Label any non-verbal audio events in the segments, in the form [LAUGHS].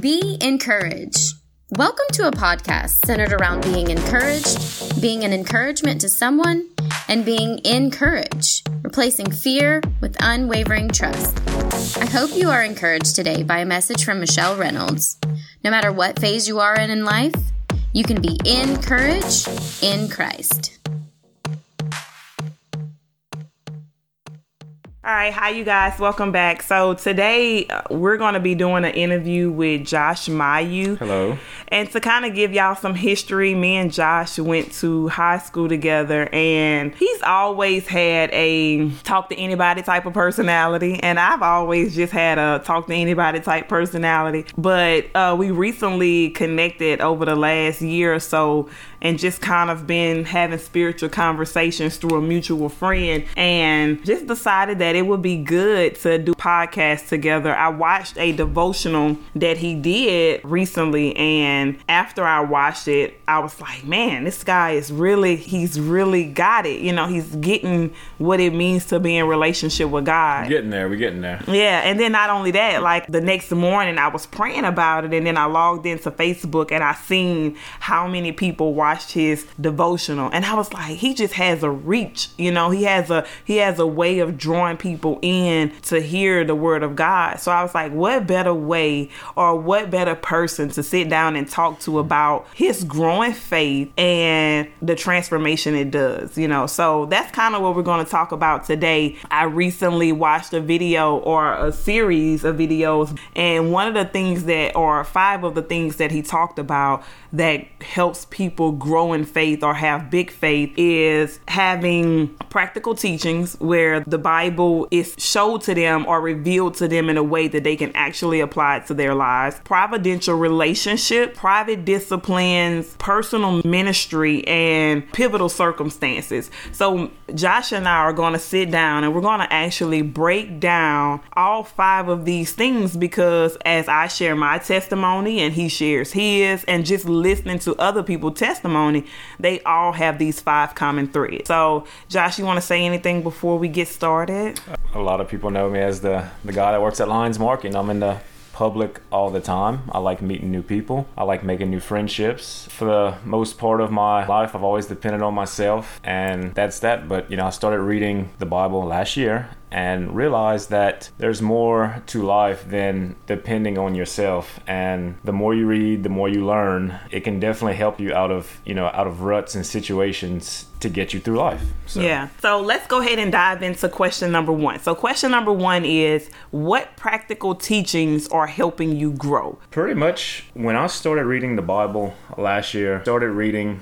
Be encouraged. Welcome to a podcast centered around being encouraged, being an encouragement to someone, and being encouraged, replacing fear with unwavering trust. I hope you are encouraged today by a message from Michelle Reynolds. No matter what phase you are in in life, you can be encouraged in Christ. All right, hi you guys, welcome back. So today uh, we're going to be doing an interview with Josh Mayu. Hello. And to kind of give y'all some history, me and Josh went to high school together, and he's always had a talk to anybody type of personality, and I've always just had a talk to anybody type personality. But uh, we recently connected over the last year or so, and just kind of been having spiritual conversations through a mutual friend, and just decided that it would be good to do podcasts together. I watched a devotional that he did recently, and after I watched it, I was like, man, this guy is really, he's really got it. You know, he's getting what it means to be in relationship with God. We're getting there. We're getting there. Yeah, and then not only that, like the next morning I was praying about it and then I logged into Facebook and I seen how many people watched his devotional and I was like, he just has a reach, you know, he has a he has a way of drawing people in to hear the word of God. So I was like, what better way or what better person to sit down and talk to about his growing faith and the transformation it does, you know. So that's kind of what we're going to talk about today. I recently watched a video or a series of videos, and one of the things that, or five of the things that he talked about that helps people grow in faith or have big faith is having practical teachings where the Bible is showed to them or revealed to them in a way that they can actually apply it to their lives, providential relationship, private disciplines, personal ministry, and pivotal circumstances. So, Josh and I are going to sit down and we're going to actually break down all five of these things because as I share my testimony and he shares his, and just listening to other people's testimony, they all have these five common threads. So, Josh, you want to say anything before we get started? A lot of people know me as the the guy that works at Lions Market. I'm in the public all the time. I like meeting new people. I like making new friendships. For the most part of my life, I've always depended on myself, and that's that. But you know, I started reading the Bible last year and realize that there's more to life than depending on yourself. And the more you read the more you learn it can definitely help you out of you know out of ruts and situations to get you through life. So. yeah. So let's go ahead and dive into question number one. So question number one is what practical teachings are helping you grow? Pretty much when i started reading the bible last year started reading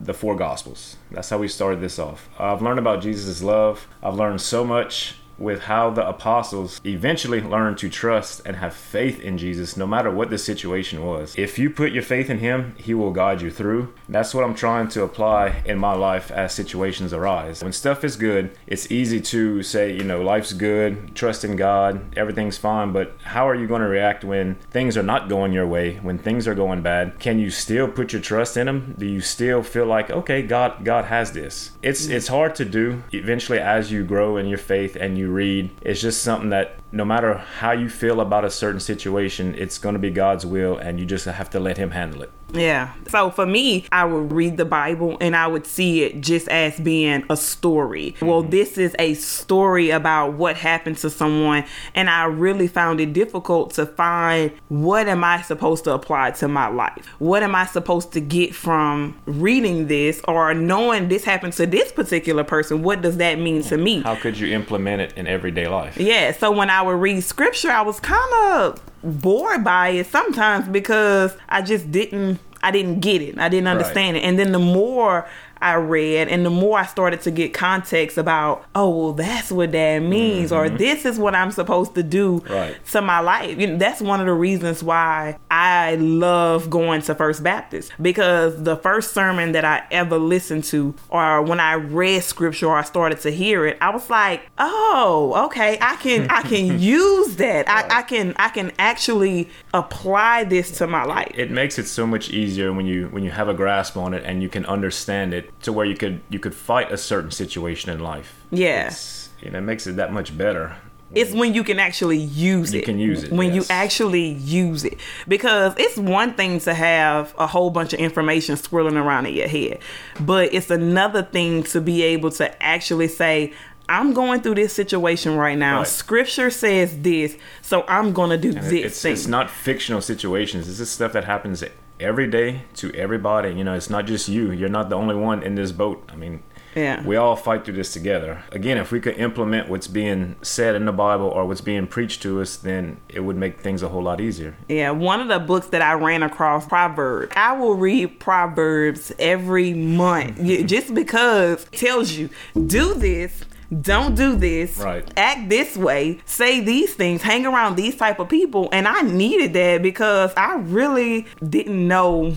the four gospels. That's how we started this off. I've learned about Jesus' love. I've learned so much with how the apostles eventually learned to trust and have faith in Jesus no matter what the situation was. If you put your faith in Him, He will guide you through. That's what I'm trying to apply in my life as situations arise. When stuff is good, it's easy to say, you know, life's good, trust in God, everything's fine, but how are you going to react when things are not going your way, when things are going bad? Can you still put your trust in Him? Do you still feel like, okay, God God has this? It's it's hard to do eventually as you grow in your faith and you you read. It's just something that no matter how you feel about a certain situation, it's going to be God's will, and you just have to let Him handle it. Yeah. So for me, I would read the Bible and I would see it just as being a story. Mm-hmm. Well, this is a story about what happened to someone, and I really found it difficult to find what am I supposed to apply to my life? What am I supposed to get from reading this or knowing this happened to this particular person? What does that mean to me? How could you implement it in everyday life? Yeah. So when I would read scripture, I was kind of bored by it sometimes because I just didn't I didn't get it. I didn't understand right. it. And then the more I read, and the more I started to get context about, oh, well, that's what that means, mm-hmm. or this is what I'm supposed to do right. to my life. You know, that's one of the reasons why I love going to First Baptist because the first sermon that I ever listened to, or when I read scripture or I started to hear it, I was like, oh, okay, I can I can [LAUGHS] use that. Right. I, I can I can actually apply this to my life. It makes it so much easier when you when you have a grasp on it and you can understand it to where you could you could fight a certain situation in life. Yes, you know, it makes it that much better It's when you can actually use You it. You can use it, When you actually use it. Because it's one thing to have a whole bunch of information swirling around in your head, but it's another thing to be able to actually say, I'm going through this situation right now. Right. Scripture says this, so I'm going to do And this it's, thing. it's not fictional situations. This is stuff that happens every day to everybody. You know, it's not just you. You're not the only one in this boat. I mean, Yeah. we all fight through this together. Again, if we could implement what's being said in the Bible or what's being preached to us, then it would make things a whole lot easier. Yeah, one of the books that I ran across, Proverbs. I will read Proverbs every month just because it tells you do this, don't do this, Right. act this way, say these things, hang around these type of people, and I needed that because I really didn't know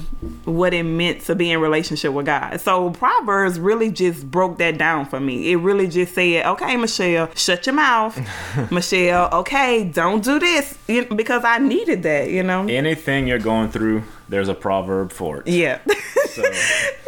what it meant to be in relationship with God. So Proverbs really just broke that down for me. It really just said, "Okay, Michelle, shut your mouth, [LAUGHS] Michelle. Okay, don't do this," because I needed that. You know. Anything you're going through, there's a proverb for it. Yeah. [LAUGHS] So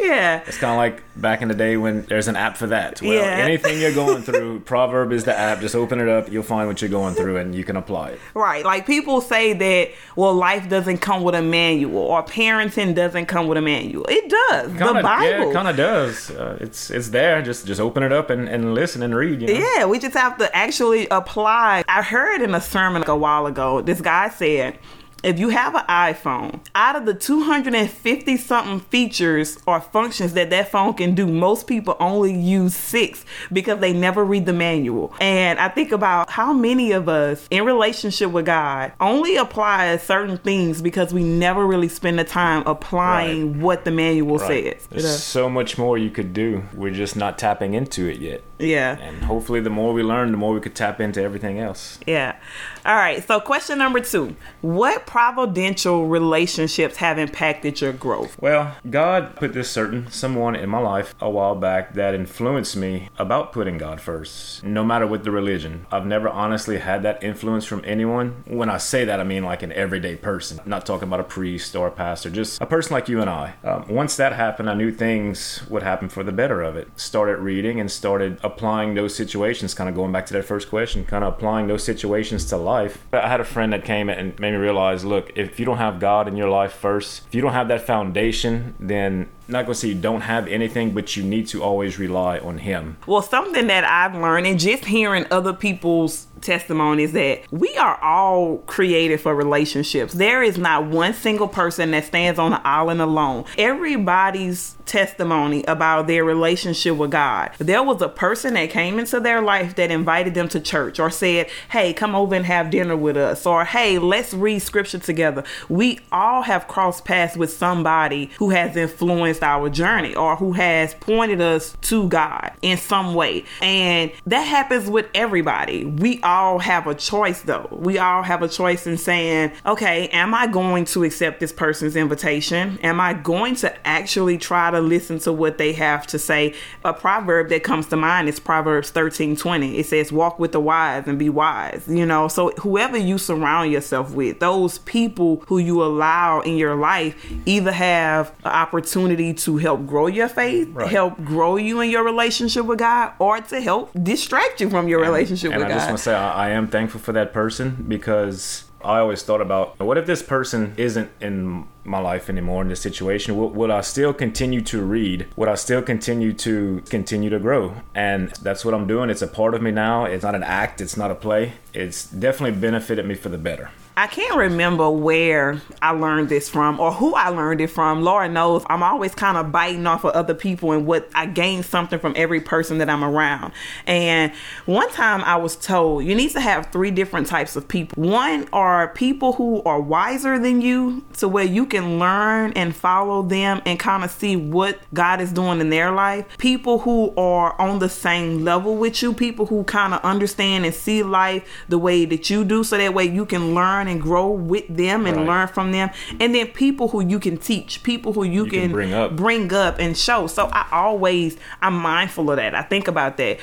[LAUGHS] yeah. it's kind of like back in the day when there's an app for that. Well, Yeah. anything you're going [LAUGHS] through, proverb is the app. Just open it up. You'll find what you're going through, and you can apply it. Right. Like people say that, well, life doesn't come with a manual or parenting doesn't come with a manual. It does. the Kinda, Bible. yeah, it kind of does. Uh, it's it's there. Just just open it up and, and listen and read. You know? Yeah, we just have to actually apply. I heard in a sermon like a while ago, this guy said, if you have an iPhone, out of the 250 something features or functions that that phone can do, most people only use six because they never read the manual. And I think about how many of us in relationship with God only apply certain things because we never really spend the time applying what the manual Right. says. There's so much more you could do. We're just not tapping into it yet. Yeah. And hopefully, the more we learn, the more we could tap into everything else. Yeah. All right. So, question number two What providential relationships have impacted your growth? Well, God put this certain someone in my life a while back that influenced me about putting God first, no matter what the religion. I've never honestly had that influence from anyone. When I say that, I mean like an everyday person. I'm not talking about a priest or a pastor, just a person like you and I. Um, once that happened, I knew things would happen for the better of it. Started reading and started applying those situations, kind of going back to that first question, kind of applying those situations to life. I had a friend that came and made me realize look, if you don't have God in your life first, if you don't have that foundation, then not gonna say you don't have anything, but you need to always rely on Him. Well, something that I've learned and just hearing other people's testimonies that we are all created for relationships. There is not one single person that stands on an island alone. Everybody's testimony about their relationship with God. There was a person that came into their life that invited them to church or said, Hey, come over and have dinner with us, or Hey, let's read scripture together. We all have crossed paths with somebody who has influenced our journey or who has pointed us to God in some way. And that happens with everybody. We all have a choice though. We all have a choice in saying, okay, am I going to accept this person's invitation? Am I going to actually try to listen to what they have to say? A proverb that comes to mind is Proverbs 13 20. It says, walk with the wise and be wise. You know, so whoever you surround yourself with, those people who you allow in your life either have an opportunity to help grow your faith, Right. help grow you in your relationship with God, or to help distract you from your relationship and with I just want to say I, I am thankful for that person because I always thought about what if this person isn't in my life anymore in this situation? Would, would I still continue to read? Would I still continue to continue to grow? And that's what I'm doing. It's a part of me now. It's not an act. It's not a play. It's definitely benefited me for the better. I can't remember where I learned this from or who I learned it from. Lord knows I'm always kind of biting off of other people and what I gain something from every person that I'm around. And one time I was told you need to have three different types of people. One are people who are wiser than you to where you can learn and follow them and kind of see what God is doing in their life. People who are on the same level with you, people who kind of understand and see life the way that you do so that way you can learn and grow with them and Right. learn from them. And then people who you can teach, people who you, can bring up. bring up and show. So I always I'm mindful of that. I think about that.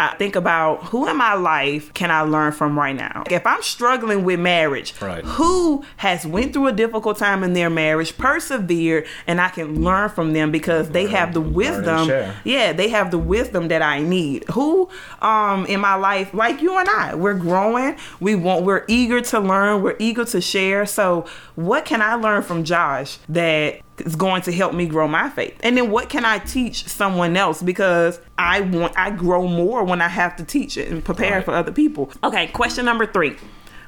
I think about who in my life can I learn from right now? If I'm struggling with marriage, Right. who has went through a difficult time in their marriage, persevered, and I can learn from them because they have the wisdom. Yeah, they have the wisdom that I need. Who um in my life, like you and I, we're growing. We want we're eager to learn, we're eager to share. So what can I learn from Josh that is going to help me grow my faith? And then what can I teach someone else? Because I want I grow more when I have to teach it and prepare Right. for other people. Okay, question number three.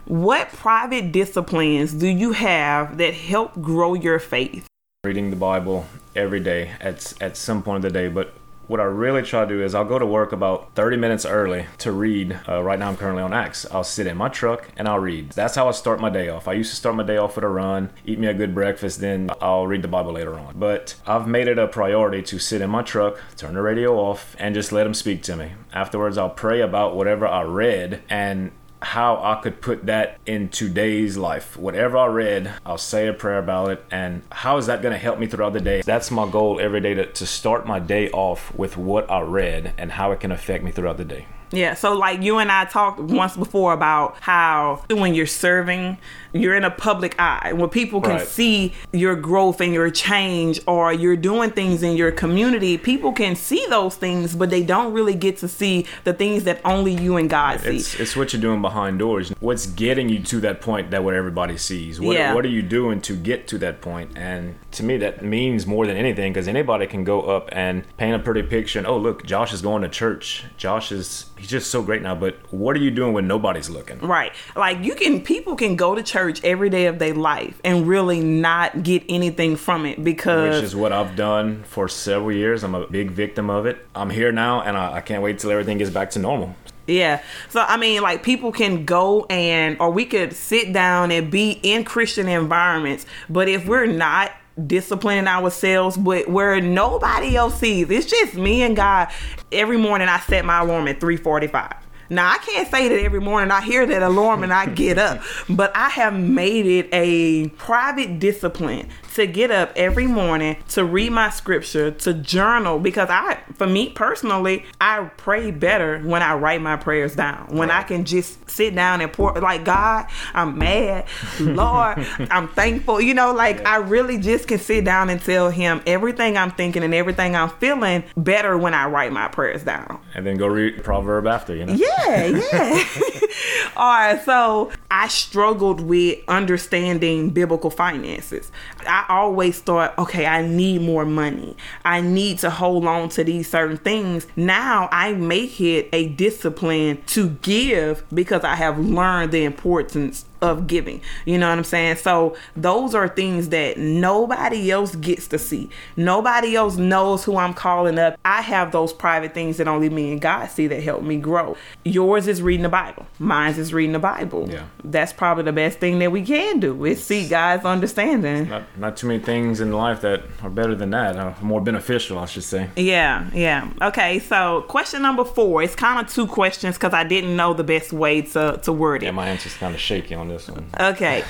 What private disciplines do you have that help grow your faith? reading the Bible every day at at some point of the day. But what I really try to do is I'll go to work about 30 minutes early to read. Uh, right now I'm currently on Acts. I'll sit in my truck and I'll read. That's how I start my day off. I used to start my day off with a run, eat me a good breakfast, then I'll read the Bible later on. But I've made it a priority to sit in my truck, turn the radio off, and just let him speak to me. Afterwards, I'll pray about whatever I read and how I could put that in today's life. Whatever I read, I'll say a prayer about it. And how is that going to help me throughout the day? That's my goal every day to, to start my day off with what I read and how it can affect me throughout the day. Yeah, so like you and I talked once before about how when you're serving, you're in a public eye where people can Right. see your growth and your change, or you're doing things in your community. People can see those things, but they don't really get to see the things that only you and God see. It's, it's what you're doing behind doors. What's getting you to that point that what everybody sees? What, Yeah. what are you doing to get to that point? And to me, that means more than anything because anybody can go up and paint a pretty picture. And oh, look, Josh is going to church. Josh is he's just so great now. But what are you doing when nobody's looking? Right. Like you can people can go to church every day of their life and really not get anything from it because which is what I've done for several years. I'm a big victim of it. I'm here now, and I, I can't wait till everything gets back to normal. Yeah. So I mean like people can go and or we could sit down and be in Christian environments, but if we're not disciplining ourselves but where nobody else sees, it's just me and God. Every morning I set my alarm at 345. Now I can't say that every morning I hear that alarm and I get up, [LAUGHS] but I have made it a private discipline to get up every morning to read my scripture, to journal because I for me personally, I pray better when I write my prayers down. When I can just sit down and pour like God, I'm mad, Lord, [LAUGHS] I'm thankful. You know, like I really just can sit down and tell him everything I'm thinking and everything I'm feeling better when I write my prayers down. And then go read proverb after, you know. Yeah, yeah. [LAUGHS] All right, so I struggled with understanding biblical finances. I always thought, okay, I need more money. I need to hold on to these certain things. Now I make it a discipline to give because I have learned the importance of giving. You know what I'm saying? So those are things that nobody else gets to see. Nobody else knows who I'm calling up. I have those private things that only me and God see that help me grow. Yours is reading the Bible. Mine's is reading the Bible. Yeah. That's probably the best thing that we can do is see God's understanding. Not, not too many things in life that are better than that, or more beneficial, I should say. Yeah, yeah. Okay, so question number four. It's kind of two questions because I didn't know the best way to, to word it. Yeah, my answer's kind of shaky on this one. Okay.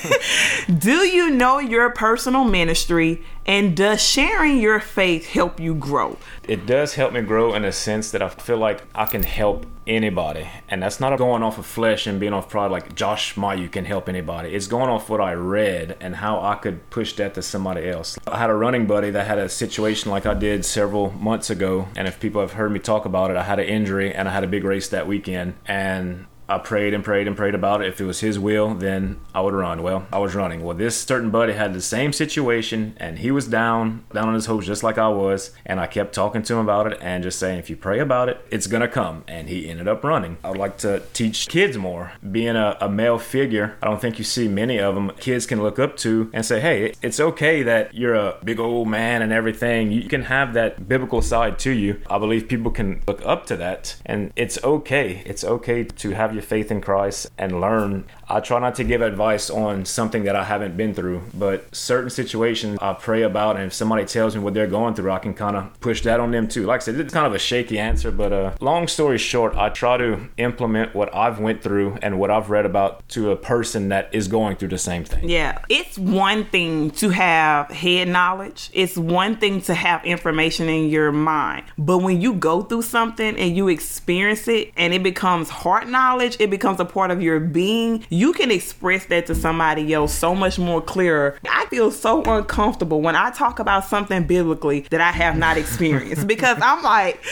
[LAUGHS] Do you know your personal ministry and does sharing your faith help you grow? It does help me grow in a sense that I feel like I can help anybody. And that's not going off of flesh and being off pride like Josh Mayu can help anybody. It's going off what I read and how I could push that to somebody else. I had a running buddy that had a situation like I did several months ago. And if people have heard me talk about it, I had an injury and I had a big race that weekend. And I prayed and prayed and prayed about it. If it was his will, then I would run. Well, I was running. Well, this certain buddy had the same situation and he was down, down on his hopes just like I was. And I kept talking to him about it and just saying, if you pray about it, it's going to come. And he ended up running. I would like to teach kids more. Being a, a male figure, I don't think you see many of them kids can look up to and say, hey, it's okay that you're a big old man and everything. You can have that biblical side to you. I believe people can look up to that. And it's okay. It's okay to have your your faith in Christ and learn. I try not to give advice on something that I haven't been through, but certain situations I pray about, and if somebody tells me what they're going through, I can kind of push that on them too. Like I said, it's kind of a shaky answer, but uh, long story short, I try to implement what I've went through and what I've read about to a person that is going through the same thing. Yeah, it's one thing to have head knowledge. It's one thing to have information in your mind. But when you go through something and you experience it and it becomes heart knowledge, it becomes a part of your being, you can express that to somebody else so much more clearer. I feel so uncomfortable when I talk about something biblically that I have not experienced [LAUGHS] because I'm like,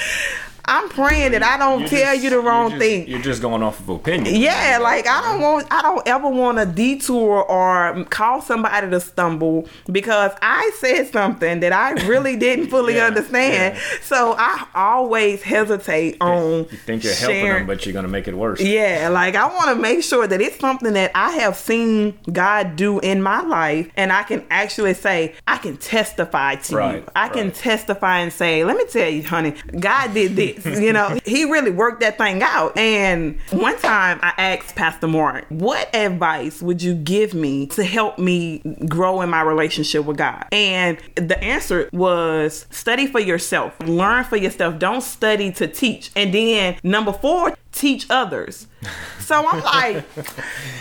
I'm praying that I don't You're tell just- you the wrong just- thing. You're just going off of opinion. Yeah, like I don't want, I don't ever want to detour or cause somebody to stumble because I said something that I really didn't [LAUGHS] fully Yeah, understand. yeah. So I always hesitate on. You think you're helping them, but you're going to make it worse. yeah, like I want to make sure that it's something that I have seen God do in my life, and I can actually say I can testify to Right, you. I can testify and say, "Let me tell you, honey, God did this." [LAUGHS] you know, He really worked that thing out. And one time, I asked Pastor Mark, "What advice would you give me to help me grow in my relationship with God?" And the answer was, "Study for yourself, learn for yourself. Don't study to teach." And then number four teach others. So I'm like,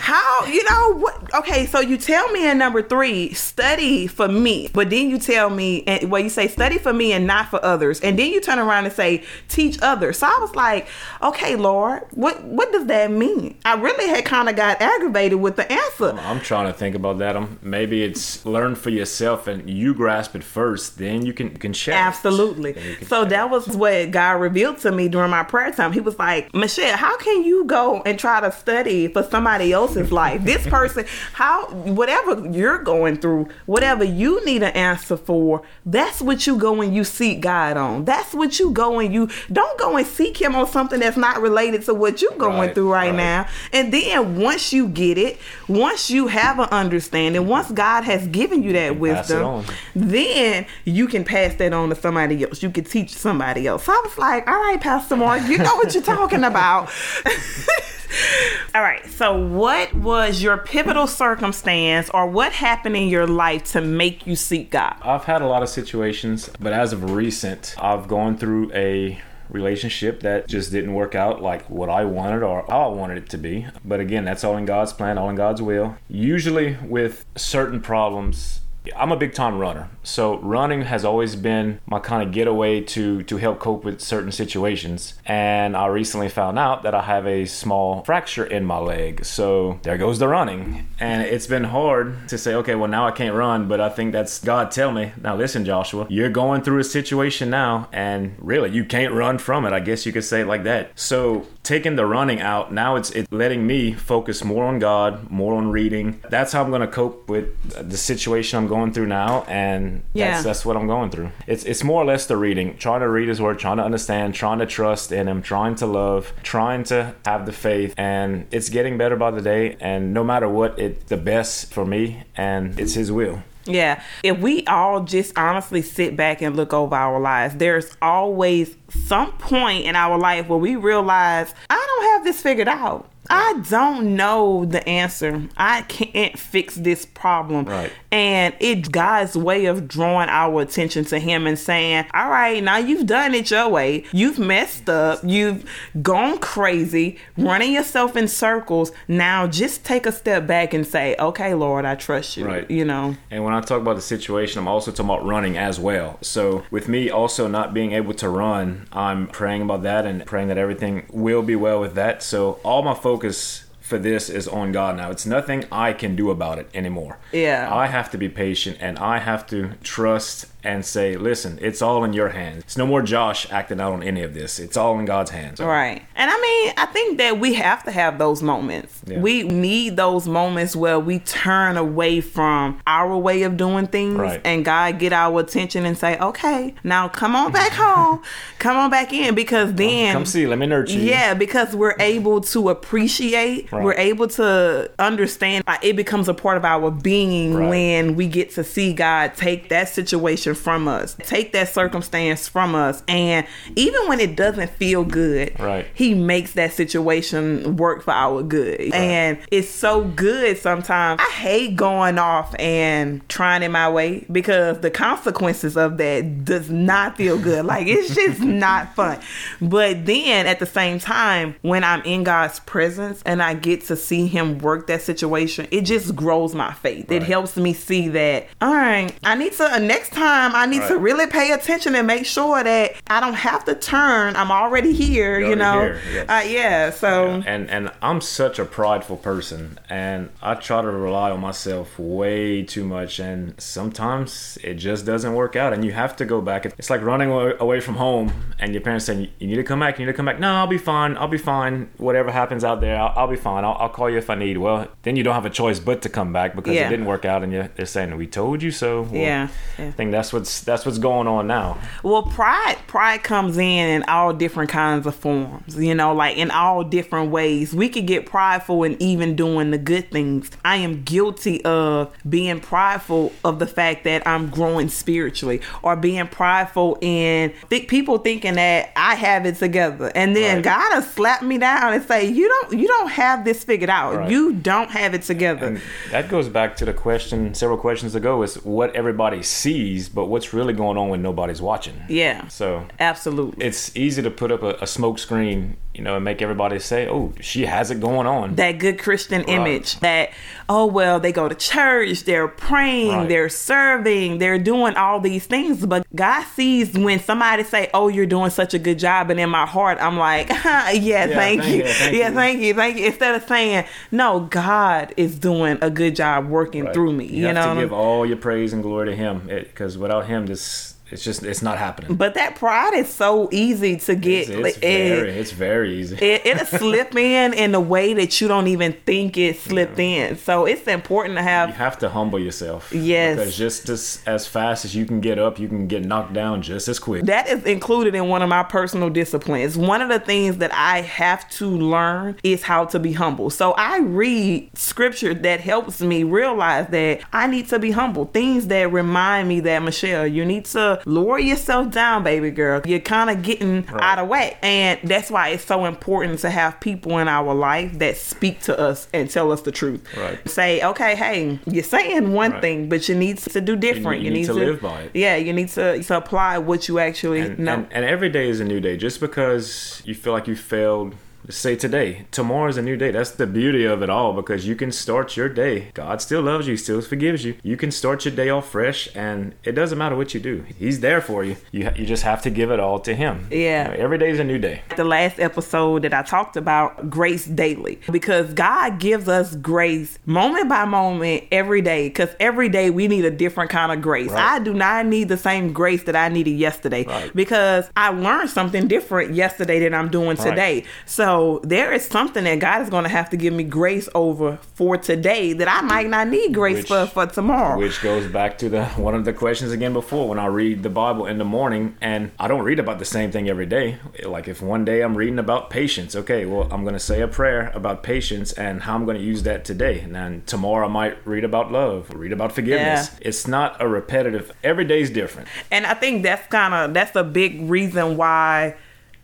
how, you know, what? Okay, so you tell me in number three, study for me, but then you tell me, and well, you say study for me and not for others, and then you turn around and say teach others. So I was like, okay, Lord, what what does that mean? I really had kind of got aggravated with the answer. I'm trying to think about that. Um, maybe it's learn for yourself and you grasp it first, then you can you can share. Absolutely. Can So share that was what God revealed to me during my prayer time. He was like, Michelle, how can you go and try to study for somebody else's [LAUGHS] life? This person, how, whatever you're going through, whatever you need an answer for, that's what you go and you seek God on. That's what you go and you don't go and seek Him on something that's not related to what you're going Right, through right, right. now. And then once you get it, once you have an understanding, once God has given you that wisdom, then you can pass that on to somebody else. You can teach somebody else. So I was like, all right, Pastor Mark, you know what you're talking about. [LAUGHS] [LAUGHS] all right. So, what was your pivotal circumstance or what happened in your life to make you seek God? I've had a lot of situations, but as of recent, I've gone through a relationship that just didn't work out like what I wanted or how I wanted it to be. But again, that's all in God's plan, all in God's will. Usually with certain problems, I'm a big time runner. So running has always been my kind of getaway to to help cope with certain situations. And I recently found out that I have a small fracture in my leg. So there goes the running. And it's been hard to say, okay, well now I can't run, but I think that's God tell me, now listen Joshua, you're going through a situation now and really you can't run from it. I guess you could say it like that. So taking the running out, now it's it's letting me focus more on God, more on reading. That's how I'm going to cope with the situation I'm going through now and Yeah. that's that's what I'm going through. It's it's more or less the reading, trying to read his word, trying to understand, trying to trust in him, trying to love, trying to have the faith and it's getting better by the day and no matter what it's the best for me and it's his will. Yeah. If we all just honestly sit back and look over our lives, there's always some point in our life where we realize, I don't have this figured out. I don't know the answer. I can't fix this problem. Right. And it's God's way of drawing our attention to Him and saying, All right, now you've done it your way. You've messed up. You've gone crazy, running yourself in circles. Now just take a step back and say, Okay, Lord, I trust you. Right. You know? And when I talk about the situation, I'm also talking about running as well. So with me also not being able to run, I'm praying about that and praying that everything will be well with that. So all my focus focus for this is on God now. It's nothing I can do about it anymore. Yeah. I have to be patient and I have to trust and say, listen, it's all in your hands. It's no more Josh acting out on any of this. It's all in God's hands. Right. And I mean, I think that we have to have those moments. Yeah. We need those moments where we turn away from our way of doing things Right. and God get our attention and say, okay, now come on back home. [LAUGHS] Come on back in because then. Come see, let me nurture you. Yeah, because we're able to appreciate Right. We're able to understand. Like, it becomes a part of our being Right. when we get to see God take that situation from us, take that circumstance from us, and even when it doesn't feel good, Right. He makes that situation work for our good, and it's so good. Sometimes I hate going off and trying it my way because the consequences of that does not feel good. Like it's [LAUGHS] just not fun. But then at the same time, when I'm in God's presence and I get to see Him work that situation, it just grows my faith. It helps me see that, all right, I need to, uh, next time, I need to really pay attention and make sure that I don't have to turn. I'm already here, You're you know? here, yes. Uh, yeah, so. and and I'm such a prideful person, and I try to rely on myself way too much, and sometimes it just doesn't work out, and you have to go back. It's like running away- away from home, and your parents saying, "You need to come back. You need to come back." No, I'll be fine. I'll be fine. Whatever happens out there, I'll, I'll be fine. I'll, I'll call you if I need. Well, then you don't have a choice but to come back because Yeah. it didn't work out, and you, they're saying, "We told you so." Well, Yeah, yeah. I think that's what's that's what's going on now. Well, pride pride comes in in all different kinds of forms, you know, like in all different ways. We could get prideful in even doing the good things. I am guilty of being prideful of the fact that I'm growing spiritually or being prideful in think people thinking that I have it together. And then Right. God will slap me down and say, "You don't you don't have this figured out. Right. You don't have it together." And that goes back to the question several questions ago is what everybody sees, but what's really going on when nobody's watching. yeah. So Absolutely. it's easy to put up a, a smoke screen, you know, and make everybody say, "Oh, she has it going on." that good Christian image that oh well they go to church they're praying Right. they're serving they're doing all these things but God sees when somebody say oh you're doing such a good job and in my heart I'm like [LAUGHS] huh, yeah, thank, thank you you, thank yeah you. thank you thank you instead of saying no God is doing a good job working Right. through me you, you, have know to give all your praise and glory to Him, because without Him, this it's just it's not happening. but that pride is so easy to get It's, it's it- very it's very easy. it, it'll [LAUGHS] slip in in a way that you don't even think it slipped in. So it's important to have. you have have to humble yourself. Yes. Because just as, as fast as you can get up, you can get knocked down just as quick. that is included in one of my personal disciplines. One of the things that I have to learn is how to be humble. So I read scripture that helps me realize that I need to be humble. Things that remind me that Michelle, you need to lower yourself down, baby girl. You're kind of getting out of whack. And that's why it's so important to have people in our life that speak to us and tell us the truth. Right. Say, okay, hey, you're saying one Right. thing, but you need to do different. you need to live by it. Yeah, you need to, to apply what you actually and, know. and, and every day is a new day. Just because you feel like you failed, say today. Tomorrow is a new day. That's the beauty of it all because you can start your day. God still loves you, still forgives you. You can start your day off fresh, and it doesn't matter what you do. He's there for you. You you just have to give it all to Him. Yeah. You know, every day is a new day. the last episode that I talked about grace daily because God gives us grace moment by moment every day because every day we need a different kind of grace. Right. I do not need the same grace that I needed yesterday Right. because I learned something different yesterday than I'm doing today. So there is something that God is going to have to give me grace over for today that I might not need grace Which- for for tomorrow. Which goes back to the one of the questions again before when I read the Bible in the morning and I don't read about the same thing every day. Like if one day I'm reading about patience, okay, well I'm gonna say a prayer about patience and how I'm gonna use that today. And then tomorrow I might read about love, read about forgiveness. It's not a repetitive every day's different. And I think that's kind of that's a big reason why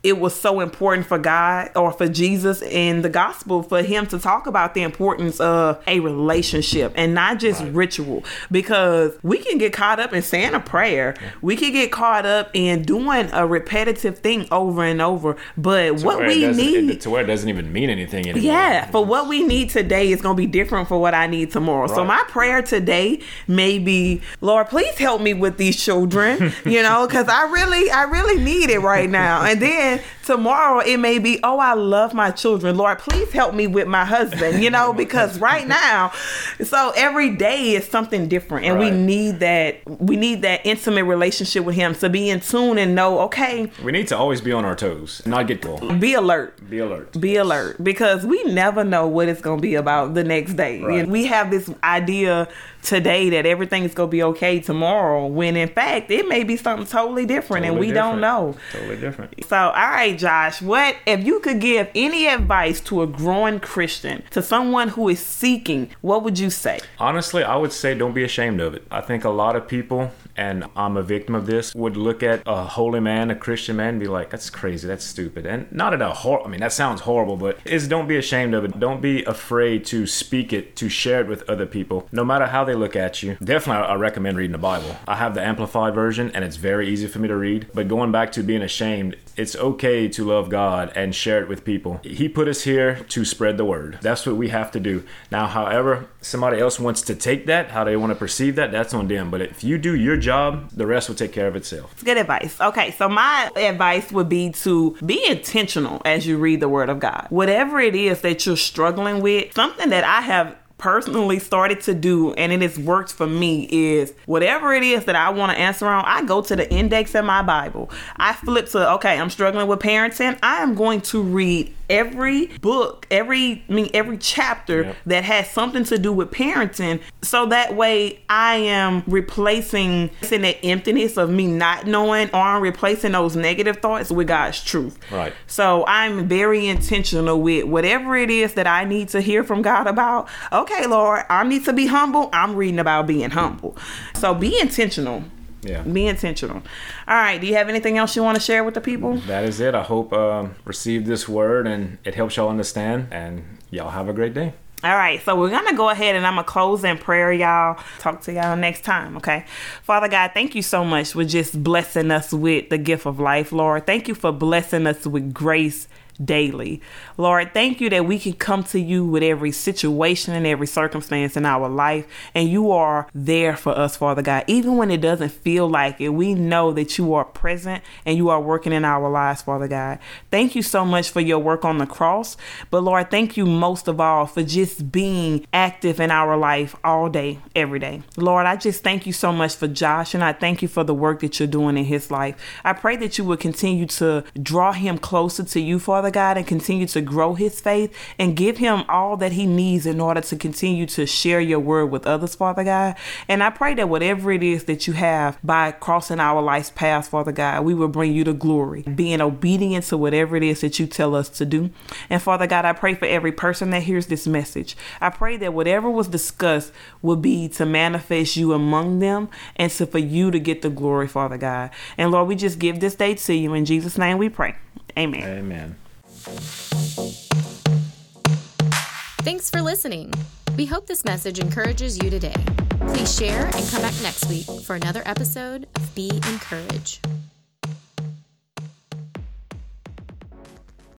it was so important for God or for Jesus in the gospel for him to talk about the importance of a relationship and not just ritual because we can get caught up in saying a prayer. We can get caught up in doing a repetitive thing over and over, but what we need it, to where it doesn't even mean anything anymore. yeah, for what we need today is going to be different for what I need tomorrow. So my prayer today may be, Lord, please help me with these children, [LAUGHS] you know, because I really, I really need it right now. And then tomorrow it may be, oh, I love my children, Lord, please help me with my husband, you know, [LAUGHS] because right now, so every day is something different, and we need that, we need that intimate relationship with Him to be in tune and know, okay, We need to always be on our toes, not get cold. be alert Be alert. be alert because we never know what it's going to be about the next day. Right. And we have this idea today that everything's going to be okay tomorrow when in fact it may be something totally different and Totally we don't know. Totally different. So All right, Josh, what if you could give any advice to a growing Christian, to someone who is seeking, what would you say? Honestly, I would say don't be ashamed of it. I think a lot of people, and I'm a victim of this, would look at a holy man, a Christian man, and be like, that's crazy, that's stupid. And not at a hor I mean, that sounds horrible, but is don't be ashamed of it. Don't be afraid to speak it, to share it with other people, no matter how they look at you. Definitely, I recommend reading the Bible. I have the Amplified version, and it's very easy for me to read. But going back to being ashamed, it's okay to love God and share it with people. He put us here to spread the word. That's what we have to do. Now, however, somebody else wants to take that, how they want to perceive that, that's on them. But if you do your job, the rest will take care of itself. It's good advice. Okay, so my advice would be to be intentional as you read the word of God. Whatever it is that you're struggling with, something that I have personally started to do and it has worked for me is whatever it is that I want to answer on, I go to the index in my Bible. I flip to okay, I'm struggling with parenting. I am going to read every book, every I mean every chapter yep. that has something to do with parenting so that way I am replacing in that emptiness of me not knowing or I'm replacing those negative thoughts with God's truth. Right. So I'm very intentional with whatever it is that I need to hear from God about. Okay, Lord, I need to be humble. I'm reading about being humble. So be intentional yeah. Be intentional. All right. Do you have anything else you want to share with the people? That is it. I hope um, receive this word and it helps y'all understand. And y'all have a great day. All right, so we're gonna go ahead and I'm gonna close in prayer, y'all. Talk to y'all next time, okay? Father God, thank you so much for just blessing us with the gift of life, Lord. Thank you for blessing us with grace daily. Lord, thank you that we can come to you with every situation and every circumstance in our life, and you are there for us, Father God. Even when it doesn't feel like it, we know that you are present and you are working in our lives, Father God. Thank you so much for your work on the cross, but Lord, thank you most of all for just being active in our life all day, every day. Lord, I just thank you so much for Josh, and I thank you for the work that you're doing in his life. I pray that you would continue to draw him closer to you, Father. Father God, and continue to grow his faith and give him all that he needs in order to continue to share your word with others, Father God. And I pray that whatever it is that you have by crossing our life's path, Father God, we will bring you the glory, being obedient to whatever it is that you tell us to do. And Father God, I pray for every person that hears this message. I pray that whatever was discussed will be to manifest you among them and to for you to get the glory, Father God. And Lord, we just give this day to you. In Jesus' name we pray. Amen. Amen. Thanks for listening. We hope this message encourages you today. Please share and come back next week for another episode of Be Encouraged.